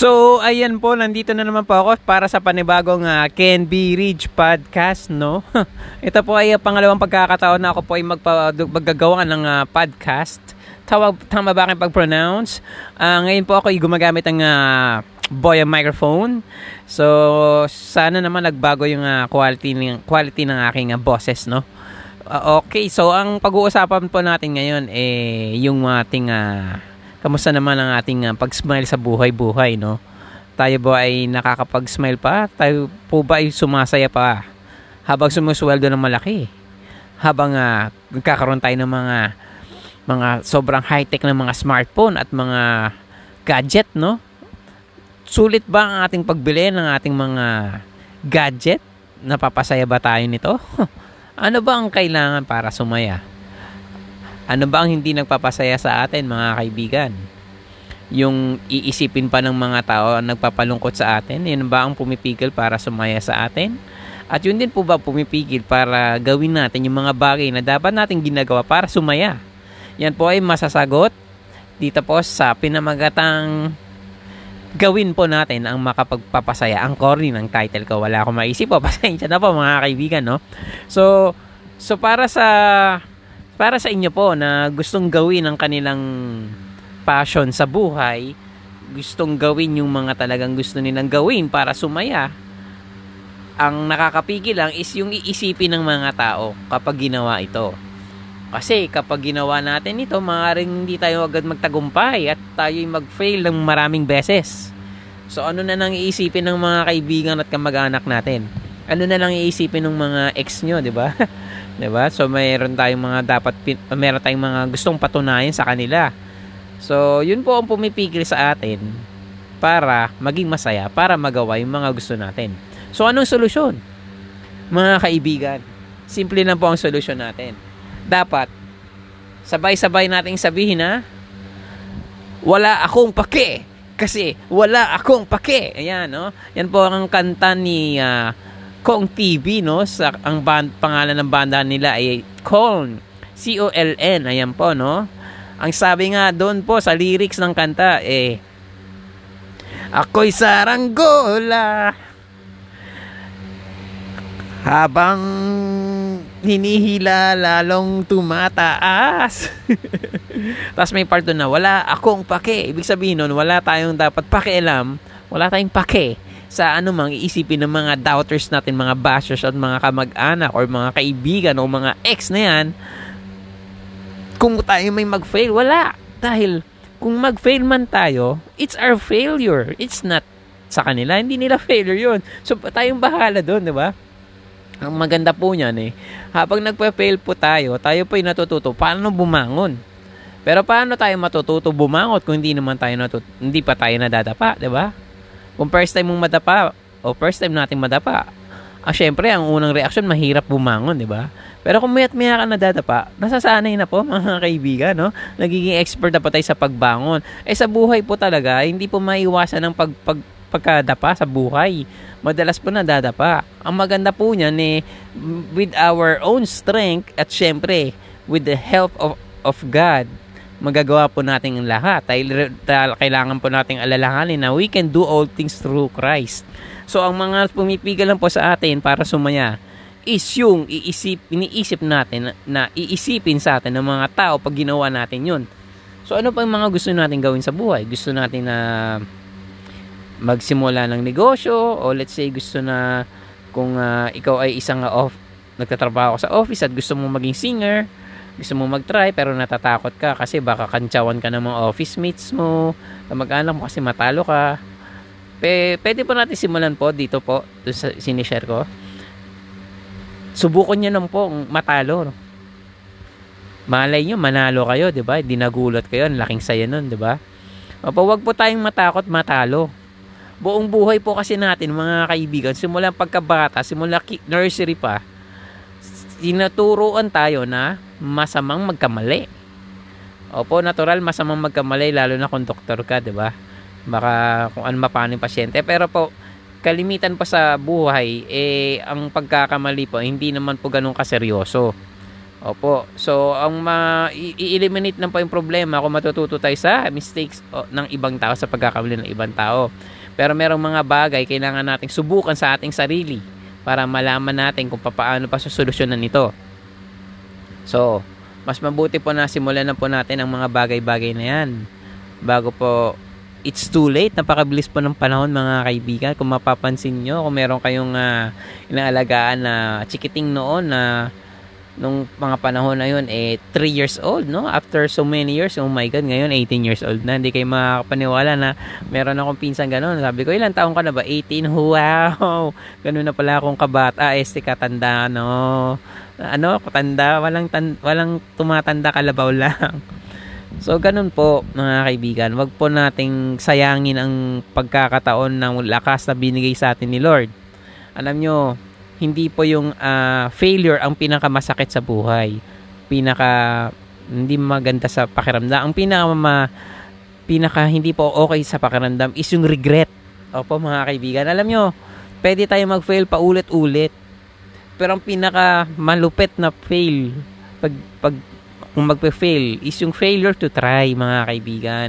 So, ayan po, nandito na naman po ako para sa panibagong uh, Can Be Rich podcast, no? Ito po ay uh, pangalawang pagkakataon na ako po ay magpa, ng uh, podcast. Tawag, tama ba aking pag-pronounce? Uh, ngayon po ako ay gumagamit ng uh, Boya microphone. So, sana naman nagbago yung uh, quality, ng, quality ng aking uh, boses, no? Uh, okay, so ang pag-uusapan po natin ngayon eh yung ating uh, Kamusta naman ang ating uh, pag-smile sa buhay-buhay, no? Tayo ba ay nakakapag-smile pa? Tayo po ba ay sumasaya pa habang sumusweldo ng malaki? Habang uh, nagkakaroon tayo ng mga mga sobrang high-tech na mga smartphone at mga gadget, no? Sulit ba ang ating pagbili ng ating mga gadget? Napapasaya ba tayo nito? ano ba ang kailangan para sumaya? Ano ba ang hindi nagpapasaya sa atin mga kaibigan? Yung iisipin pa ng mga tao ang nagpapalungkot sa atin, yun ba ang pumipigil para sumaya sa atin? At yun din po ba pumipigil para gawin natin yung mga bagay na dapat natin ginagawa para sumaya? Yan po ay masasagot dito po sa pinamagatang gawin po natin ang makapagpapasaya. Ang corny ng title ko. Wala akong maisip po. Pasensya na po mga kaibigan, no? So, so para sa para sa inyo po na gustong gawin ang kanilang passion sa buhay, gustong gawin yung mga talagang gusto nilang gawin para sumaya, ang nakakapigil lang is yung iisipin ng mga tao kapag ginawa ito. Kasi kapag ginawa natin ito, maaaring hindi tayo agad magtagumpay at tayo'y mag-fail ng maraming beses. So ano na nang iisipin ng mga kaibigan at kamag-anak natin? Ano na lang iisipin ng mga ex nyo, di ba? 'Di ba? So mayroon tayong mga dapat mayroon tayong mga gustong patunayan sa kanila. So, yun po ang pumipigil sa atin para maging masaya, para magawa yung mga gusto natin. So, anong solusyon? Mga kaibigan, simple lang po ang solusyon natin. Dapat, sabay-sabay nating sabihin na, wala akong pake. Kasi, wala akong pake. Ayan, no? Yan po ang kanta ni uh, Kong TV, no? Sa, ang band, pangalan ng banda nila ay Kong. C-O-L-N. Ayan po, no? Ang sabi nga doon po sa lyrics ng kanta, eh, Ako'y saranggola habang hinihila lalong tumataas. Tapos may part doon na wala akong pake. Ibig sabihin nun, wala tayong dapat pakialam, wala tayong pake sa anumang iisipin ng mga doubters natin, mga bashers at mga kamag-anak or mga kaibigan o mga ex na yan, kung tayo may mag-fail, wala. Dahil kung mag-fail man tayo, it's our failure. It's not sa kanila. Hindi nila failure yun. So, tayong bahala doon, di ba? Ang maganda po niyan eh, habang nagpa-fail po tayo, tayo po ay natututo paano bumangon. Pero paano tayo matututo bumangot kung hindi naman tayo natut hindi pa tayo nadadapa, 'di ba? Kung first time mong madapa o first time nating madapa, ah, syempre, ang unang reaction, mahirap bumangon, di ba? Pero kung mayat maya ka nadadapa, nasasanay na po mga kaibigan, no? Nagiging expert na po tayo sa pagbangon. Eh sa buhay po talaga, hindi po maiwasan ng pag, pag, pagkadapa sa buhay. Madalas po nadadapa. Ang maganda po niyan eh, with our own strength at syempre, with the help of, of God, magagawa po natin ang lahat. Dahil kailangan po nating alalahanin na we can do all things through Christ. So, ang mga pumipigil lang po sa atin para sumaya is yung iisip, iniisip natin na, na iisipin sa atin ng mga tao pag ginawa natin yun. So, ano pa yung mga gusto natin gawin sa buhay? Gusto natin na magsimula ng negosyo o let's say gusto na kung uh, ikaw ay isang off, nagtatrabaho sa office at gusto mong maging singer, gusto mo mag-try pero natatakot ka kasi baka kantsawan ka ng mga office mates mo, kamag-anak mo kasi matalo ka. P- pwede po natin simulan po dito po, doon sa sinishare ko. Subukan nyo lang po matalo. Malay nyo, manalo kayo, di ba? Dinagulat kayo, ang laking saya nun, di ba? Opo, wag po tayong matakot matalo. Buong buhay po kasi natin, mga kaibigan, simula pagkabata, simula nursery pa, tinuturuan tayo na masamang magkamali. Opo, natural masamang magkamali lalo na kung doktor ka, 'di ba? Baka kung ano mapano yung pasyente. Pero po, kalimitan pa sa buhay, eh, ang pagkakamali po, hindi naman po ganun kaseryoso. Opo. So, ang ma-eliminate na po yung problema kung matututo tayo sa mistakes ng ibang tao sa pagkakamali ng ibang tao. Pero merong mga bagay kailangan nating subukan sa ating sarili para malaman natin kung paano pa susolusyonan ito. So, mas mabuti po na simulan na po natin ang mga bagay-bagay na yan bago po it's too late. Napakabilis po ng panahon mga kaibigan. Kung mapapansin nyo, kung meron kayong uh, inaalagaan na chikiting noon na nung mga panahon na yun, eh, 3 years old, no? After so many years, oh my God, ngayon 18 years old na. Hindi kayo makapaniwala na meron akong pinsan ganun. Sabi ko, ilang taong ka na ba? 18? Wow! Ganun na pala akong kabata. Este katanda, no? Ano, katanda, walang, tan- walang tumatanda kalabaw lang. So, ganun po, mga kaibigan. Wag po nating sayangin ang pagkakataon ng lakas na binigay sa atin ni Lord. Alam nyo, hindi po yung uh, failure ang pinakamasakit sa buhay. Pinaka hindi maganda sa pakiramdam. Ang pinaka pinaka hindi po okay sa pakiramdam is yung regret. Opo mga kaibigan, alam nyo, pwede tayo mag-fail pa ulit-ulit. Pero ang pinaka malupit na fail pag pag kung magpe-fail is yung failure to try mga kaibigan.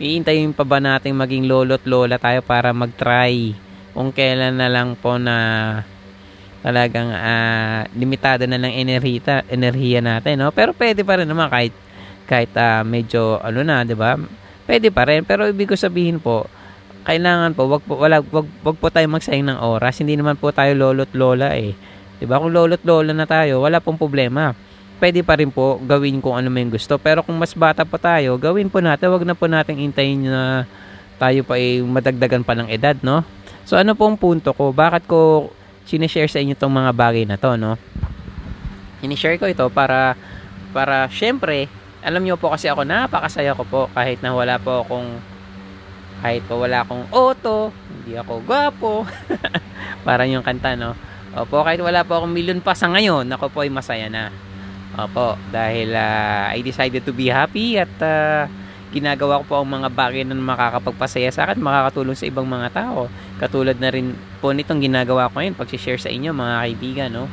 Iintayin pa ba natin maging lolo't lola tayo para mag-try kung kailan na lang po na talagang uh, limitado na ng enerhiya, enerhiya natin, no? Pero pwede pa rin naman kahit kahit uh, medyo ano na, 'di ba? Pwede pa rin, pero ibig ko sabihin po, kailangan po wag po wala wag, wag po tayo magsayang ng oras. Hindi naman po tayo lolo't lola eh. 'Di ba? Kung lolo't lola na tayo, wala pong problema. Pwede pa rin po gawin kung ano may gusto. Pero kung mas bata pa tayo, gawin po natin. Wag na po nating intayin na tayo pa ay madagdagan pa ng edad, no? So ano pong punto ko? Bakit ko sinishare sa inyo tong mga bagay na to, no? Sinishare ko ito para, para syempre, alam nyo po kasi ako, napakasaya ko po kahit na wala po akong, kahit po wala akong auto, hindi ako gwapo, parang yung kanta, no? Opo, kahit wala po akong million pa sa ngayon, ako po ay masaya na. Opo, dahil uh, I decided to be happy at uh, ginagawa ko po ang mga bagay na makakapagpasaya sa akin, makakatulong sa ibang mga tao. Katulad na rin po nitong ginagawa ko ngayon, pag-share sa inyo mga kaibigan, no?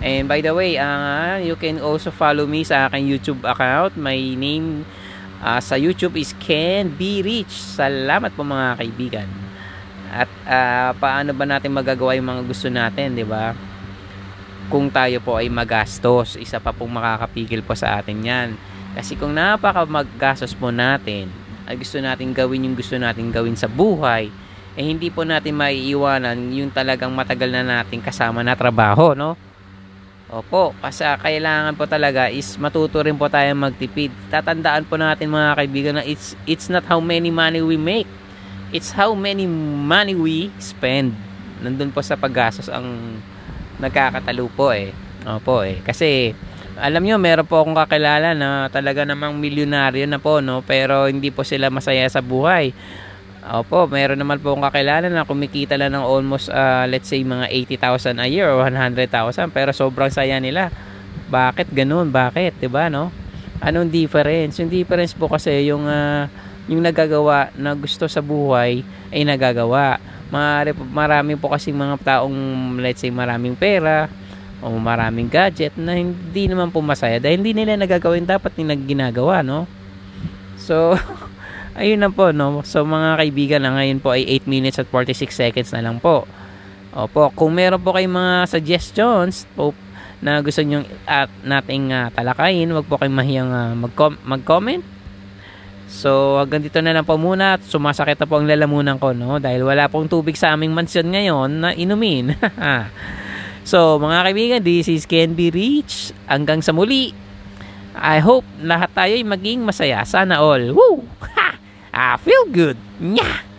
And by the way, uh, you can also follow me sa aking YouTube account. My name uh, sa YouTube is Can Be Rich. Salamat po mga kaibigan. At uh, paano ba natin magagawa yung mga gusto natin, di ba? Kung tayo po ay magastos, isa pa pong makakapigil po sa atin yan kasi kung napaka maggastos po natin, ay gusto natin gawin yung gusto natin gawin sa buhay, eh hindi po natin maiiwanan yung talagang matagal na natin kasama na trabaho, no? Opo, kasi kailangan po talaga is matuto rin po tayo magtipid. Tatandaan po natin mga kaibigan na it's, it's not how many money we make. It's how many money we spend. Nandun po sa paggastos ang nagkakatalo po eh. Opo eh. Kasi alam nyo, meron po akong kakilala na talaga namang milyonaryo na po, no? Pero hindi po sila masaya sa buhay. Opo, meron naman po akong kakilala na kumikita lang ng almost, uh, let's say, mga 80,000 a year or 100,000. Pero sobrang saya nila. Bakit ganun? Bakit? ba no? Anong difference? Yung difference po kasi yung, uh, yung nagagawa na gusto sa buhay ay nagagawa. Marami, marami po kasi mga taong, let's say, maraming pera, o maraming gadget na hindi naman po masaya dahil hindi nila nagagawin dapat nilang ginagawa, no? So, ayun na po, no? So, mga kaibigan na ngayon po ay 8 minutes at 46 seconds na lang po. Opo, kung meron po kayong mga suggestions po na gusto nyo at nating uh, talakayin, wag po kayong mahiyang uh, mag-com- mag-comment. So, hanggang dito na lang po muna. Sumasakit na po ang lalamunan ko, no? Dahil wala pong tubig sa aming mansyon ngayon na inumin. So, mga kaibigan, this is Can Be Reach. Hanggang sa muli. I hope lahat tayo ay maging masaya. Sana all. Woo! Ha! I feel good. Nya!